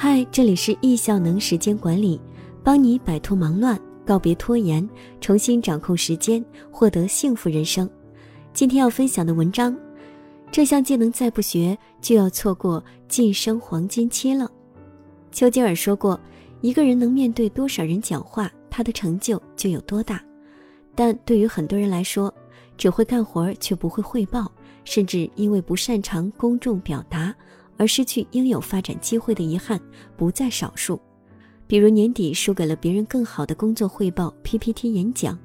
嗨，这里是易效能时间管理，帮你摆脱忙乱，告别拖延，重新掌控时间，获得幸福人生。今天要分享的文章，这项技能再不学，就要错过晋升黄金期了。丘吉尔说过，一个人能面对多少人讲话，他的成就就有多大。但对于很多人来说，只会干活却不会汇报，甚至因为不擅长公众表达而失去应有发展机会的遗憾不在少数。比如年底输给了别人更好的工作汇报 PPT 演讲，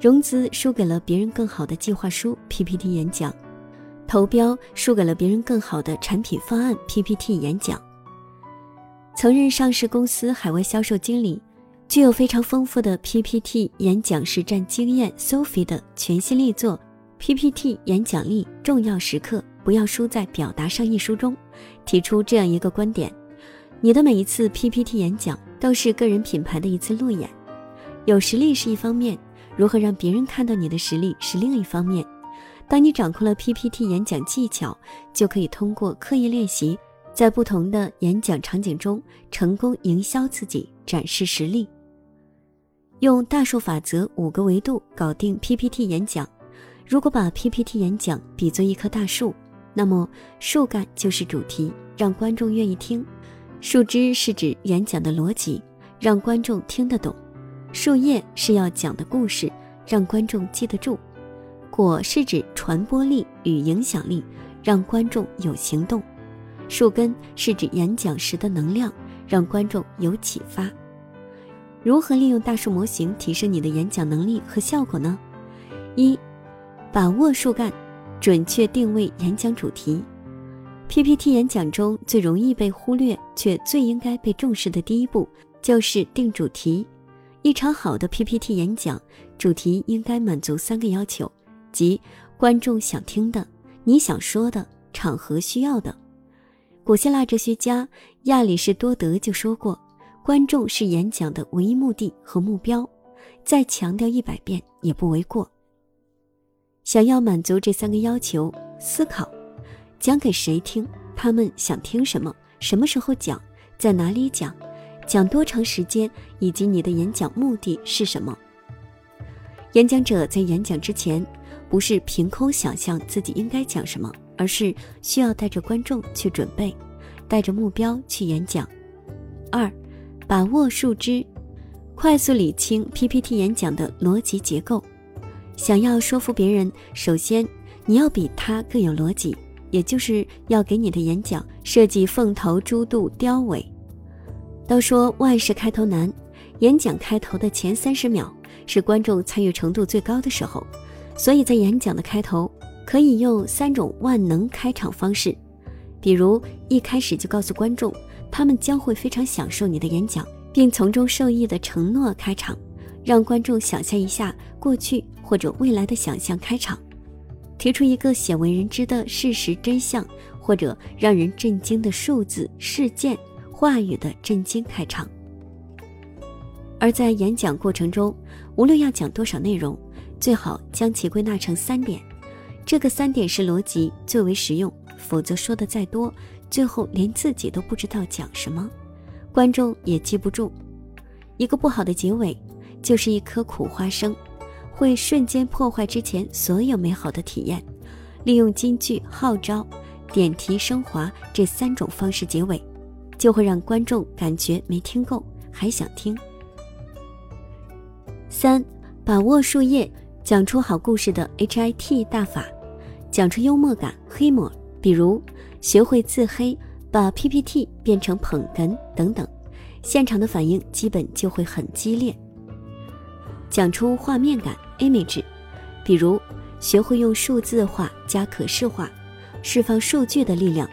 融资输给了别人更好的计划书 PPT 演讲，投标输给了别人更好的产品方案 PPT 演讲。曾任上市公司海外销售经理。具有非常丰富的 PPT 演讲实战经验，Sophie 的全新力作《PPT 演讲力重要时刻不要输在表达上》一书中，提出这样一个观点：你的每一次 PPT 演讲都是个人品牌的一次路演。有实力是一方面，如何让别人看到你的实力是另一方面。当你掌控了 PPT 演讲技巧，就可以通过刻意练习，在不同的演讲场景中成功营销自己，展示实力。用大树法则五个维度搞定 PPT 演讲。如果把 PPT 演讲比作一棵大树，那么树干就是主题，让观众愿意听；树枝是指演讲的逻辑，让观众听得懂；树叶是要讲的故事，让观众记得住；果是指传播力与影响力，让观众有行动；树根是指演讲时的能量，让观众有启发。如何利用大树模型提升你的演讲能力和效果呢？一、把握树干，准确定位演讲主题。PPT 演讲中最容易被忽略却最应该被重视的第一步就是定主题。一场好的 PPT 演讲主题应该满足三个要求，即观众想听的、你想说的、场合需要的。古希腊哲学家亚里士多德就说过。观众是演讲的唯一目的和目标，再强调一百遍也不为过。想要满足这三个要求，思考讲给谁听，他们想听什么，什么时候讲，在哪里讲，讲多长时间，以及你的演讲目的是什么。演讲者在演讲之前，不是凭空想象自己应该讲什么，而是需要带着观众去准备，带着目标去演讲。二。把握树枝，快速理清 PPT 演讲的逻辑结构。想要说服别人，首先你要比他更有逻辑，也就是要给你的演讲设计凤头猪肚雕尾。都说万事开头难，演讲开头的前三十秒是观众参与程度最高的时候，所以在演讲的开头可以用三种万能开场方式，比如一开始就告诉观众。他们将会非常享受你的演讲，并从中受益的承诺开场，让观众想象一下过去或者未来的想象开场，提出一个鲜为人知的事实真相或者让人震惊的数字事件话语的震惊开场。而在演讲过程中，无论要讲多少内容，最好将其归纳成三点，这个三点是逻辑最为实用，否则说的再多。最后连自己都不知道讲什么，观众也记不住。一个不好的结尾，就是一颗苦花生，会瞬间破坏之前所有美好的体验。利用金句、号召、点题、升华这三种方式结尾，就会让观众感觉没听够，还想听。三、把握树叶，讲出好故事的 HIT 大法，讲出幽默感、黑幕。比如，学会自黑，把 PPT 变成捧哏等等，现场的反应基本就会很激烈。讲出画面感 （image），比如学会用数字化加可视化，释放数据的力量，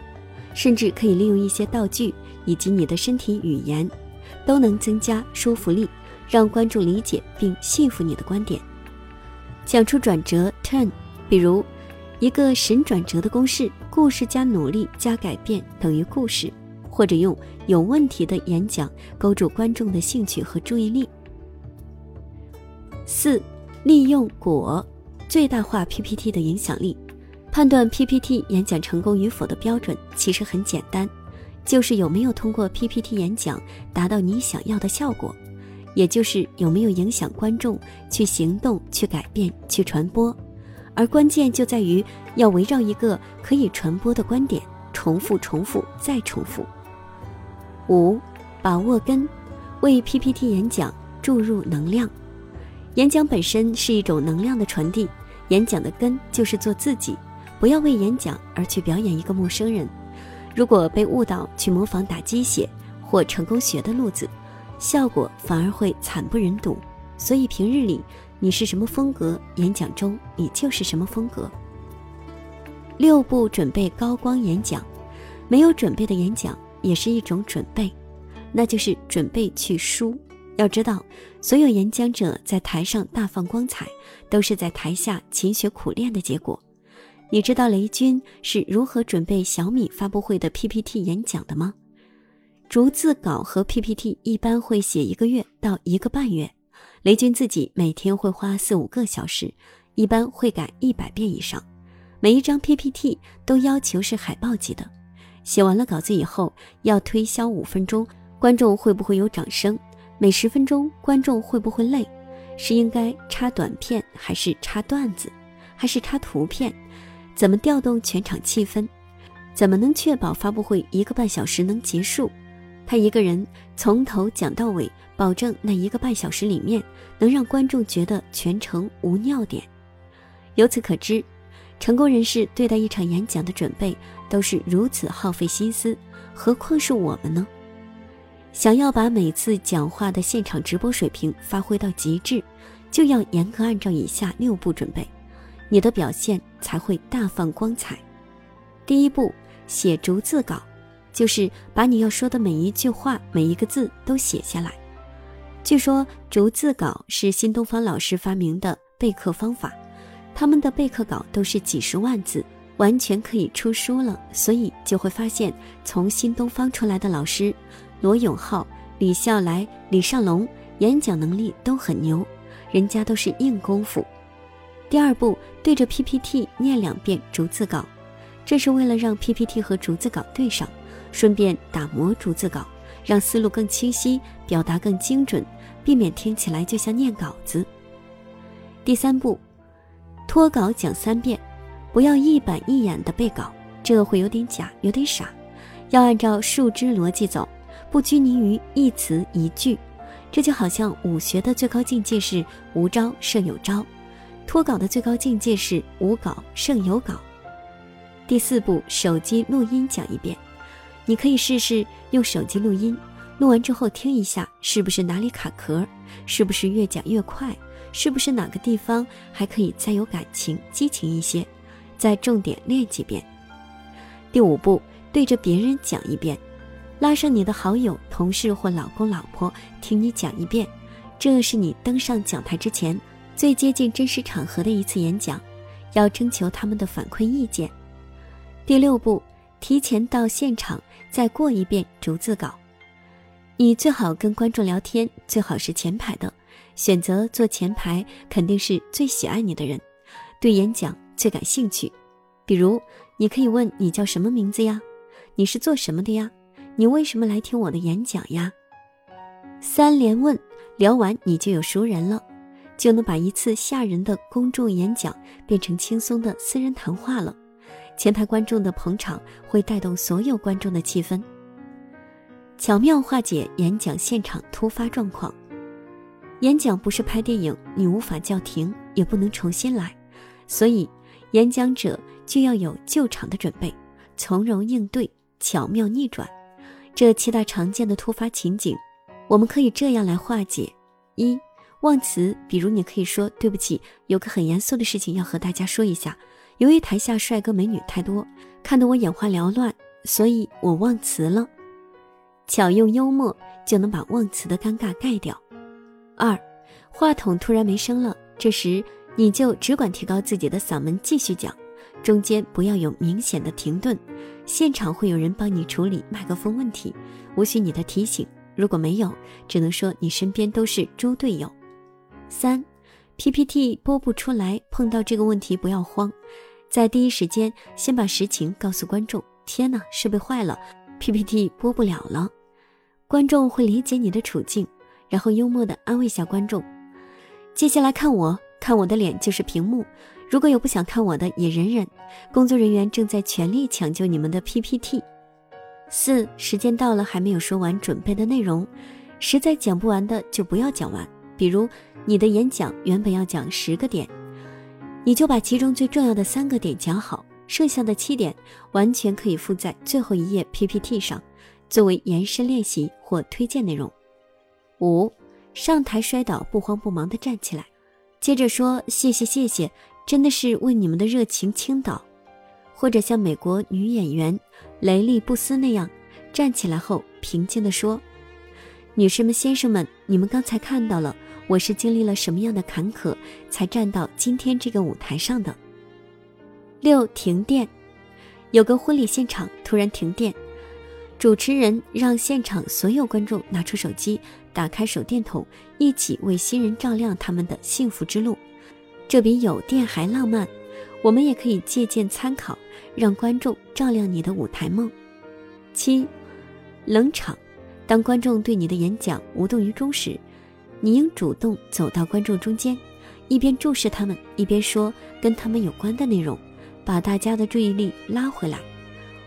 甚至可以利用一些道具以及你的身体语言，都能增加说服力，让观众理解并信服你的观点。讲出转折 （turn），比如。一个神转折的公式：故事加努力加改变等于故事。或者用有问题的演讲勾住观众的兴趣和注意力。四、利用果最大化 PPT 的影响力。判断 PPT 演讲成功与否的标准其实很简单，就是有没有通过 PPT 演讲达到你想要的效果，也就是有没有影响观众去行动、去改变、去传播。而关键就在于要围绕一个可以传播的观点，重复、重复再重复。五，把握根，为 PPT 演讲注入能量。演讲本身是一种能量的传递，演讲的根就是做自己，不要为演讲而去表演一个陌生人。如果被误导去模仿打鸡血或成功学的路子，效果反而会惨不忍睹。所以平日里你是什么风格，演讲中你就是什么风格。六步准备高光演讲，没有准备的演讲也是一种准备，那就是准备去输。要知道，所有演讲者在台上大放光彩，都是在台下勤学苦练的结果。你知道雷军是如何准备小米发布会的 PPT 演讲的吗？逐字稿和 PPT 一般会写一个月到一个半月，雷军自己每天会花四五个小时，一般会改一百遍以上。每一张 PPT 都要求是海报级的，写完了稿子以后要推销五分钟，观众会不会有掌声？每十分钟观众会不会累？是应该插短片还是插段子，还是插图片？怎么调动全场气氛？怎么能确保发布会一个半小时能结束？他一个人从头讲到尾，保证那一个半小时里面能让观众觉得全程无尿点。由此可知，成功人士对待一场演讲的准备都是如此耗费心思，何况是我们呢？想要把每次讲话的现场直播水平发挥到极致，就要严格按照以下六步准备。你的表现才会大放光彩。第一步，写逐字稿，就是把你要说的每一句话、每一个字都写下来。据说逐字稿是新东方老师发明的备课方法，他们的备课稿都是几十万字，完全可以出书了。所以就会发现，从新东方出来的老师，罗永浩、李笑来、李尚龙，演讲能力都很牛，人家都是硬功夫。第二步，对着 PPT 念两遍逐字稿，这是为了让 PPT 和逐字稿对上，顺便打磨逐字稿，让思路更清晰，表达更精准，避免听起来就像念稿子。第三步，脱稿讲三遍，不要一板一眼的背稿，这会有点假，有点傻，要按照树枝逻辑走，不拘泥于一词一句，这就好像武学的最高境界是无招胜有招。脱稿的最高境界是无稿胜有稿。第四步，手机录音讲一遍，你可以试试用手机录音，录完之后听一下，是不是哪里卡壳，是不是越讲越快，是不是哪个地方还可以再有感情、激情一些，再重点练几遍。第五步，对着别人讲一遍，拉上你的好友、同事或老公、老婆听你讲一遍，这是你登上讲台之前。最接近真实场合的一次演讲，要征求他们的反馈意见。第六步，提前到现场再过一遍逐字稿。你最好跟观众聊天，最好是前排的。选择坐前排，肯定是最喜爱你的人，对演讲最感兴趣。比如，你可以问你叫什么名字呀？你是做什么的呀？你为什么来听我的演讲呀？三连问，聊完你就有熟人了。就能把一次吓人的公众演讲变成轻松的私人谈话了。前排观众的捧场会带动所有观众的气氛，巧妙化解演讲现场突发状况。演讲不是拍电影，你无法叫停，也不能重新来，所以演讲者就要有救场的准备，从容应对，巧妙逆转。这七大常见的突发情景，我们可以这样来化解：一。忘词，比如你可以说：“对不起，有个很严肃的事情要和大家说一下。由于台下帅哥美女太多，看得我眼花缭乱，所以我忘词了。”巧用幽默就能把忘词的尴尬盖掉。二，话筒突然没声了，这时你就只管提高自己的嗓门继续讲，中间不要有明显的停顿。现场会有人帮你处理麦克风问题，无需你的提醒。如果没有，只能说你身边都是猪队友。三，PPT 播不出来，碰到这个问题不要慌，在第一时间先把实情告诉观众。天哪，设备坏了，PPT 播不了了。观众会理解你的处境，然后幽默地安慰下观众。接下来看我，看我的脸就是屏幕。如果有不想看我的，也忍忍。工作人员正在全力抢救你们的 PPT。四，时间到了还没有说完准备的内容，实在讲不完的就不要讲完。比如你的演讲原本要讲十个点，你就把其中最重要的三个点讲好，剩下的七点完全可以附在最后一页 PPT 上，作为延伸练习或推荐内容。五，上台摔倒不慌不忙地站起来，接着说谢谢谢谢。真的是为你们的热情倾倒，或者像美国女演员雷利布斯那样站起来后平静地说：“女士们、先生们，你们刚才看到了我是经历了什么样的坎坷才站到今天这个舞台上的。”六停电，有个婚礼现场突然停电，主持人让现场所有观众拿出手机，打开手电筒，一起为新人照亮他们的幸福之路。这比有电还浪漫，我们也可以借鉴参考，让观众照亮你的舞台梦。七，冷场，当观众对你的演讲无动于衷时，你应主动走到观众中间，一边注视他们，一边说跟他们有关的内容，把大家的注意力拉回来。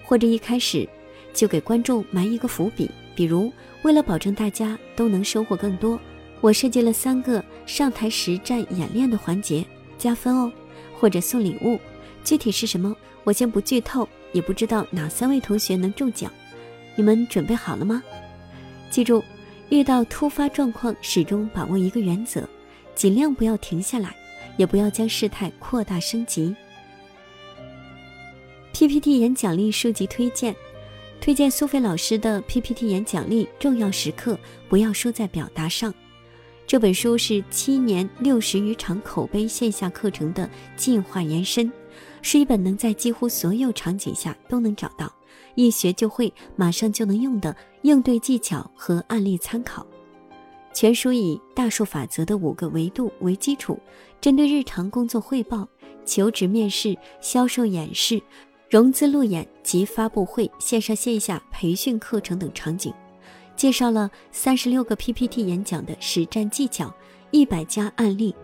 或者一开始就给观众埋一个伏笔，比如为了保证大家都能收获更多，我设计了三个上台实战演练的环节。加分哦，或者送礼物，具体是什么我先不剧透，也不知道哪三位同学能中奖，你们准备好了吗？记住，遇到突发状况，始终把握一个原则，尽量不要停下来，也不要将事态扩大升级。PPT 演讲力书籍推荐，推荐苏菲老师的 PPT 演讲力重要时刻，不要输在表达上。这本书是七年六十余场口碑线下课程的进化延伸，是一本能在几乎所有场景下都能找到、一学就会、马上就能用的应对技巧和案例参考。全书以大数法则的五个维度为基础，针对日常工作汇报、求职面试、销售演示、融资路演及发布会、线上线下培训课程等场景。介绍了三十六个 PPT 演讲的实战技巧，一百家案例，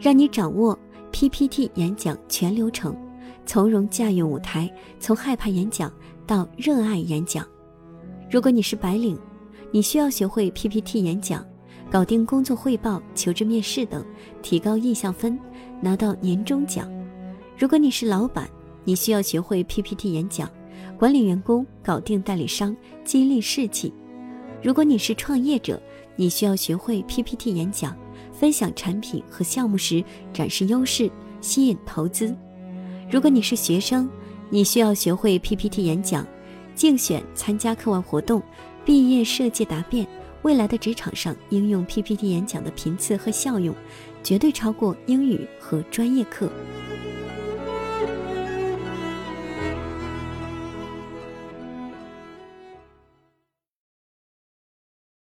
让你掌握 PPT 演讲全流程，从容驾驭舞台，从害怕演讲到热爱演讲。如果你是白领，你需要学会 PPT 演讲，搞定工作汇报、求职面试等，提高印象分，拿到年终奖。如果你是老板，你需要学会 PPT 演讲，管理员工，搞定代理商，激励士气。如果你是创业者，你需要学会 PPT 演讲，分享产品和项目时展示优势，吸引投资。如果你是学生，你需要学会 PPT 演讲，竞选参加课外活动，毕业设计答辩。未来的职场上应用 PPT 演讲的频次和效用，绝对超过英语和专业课。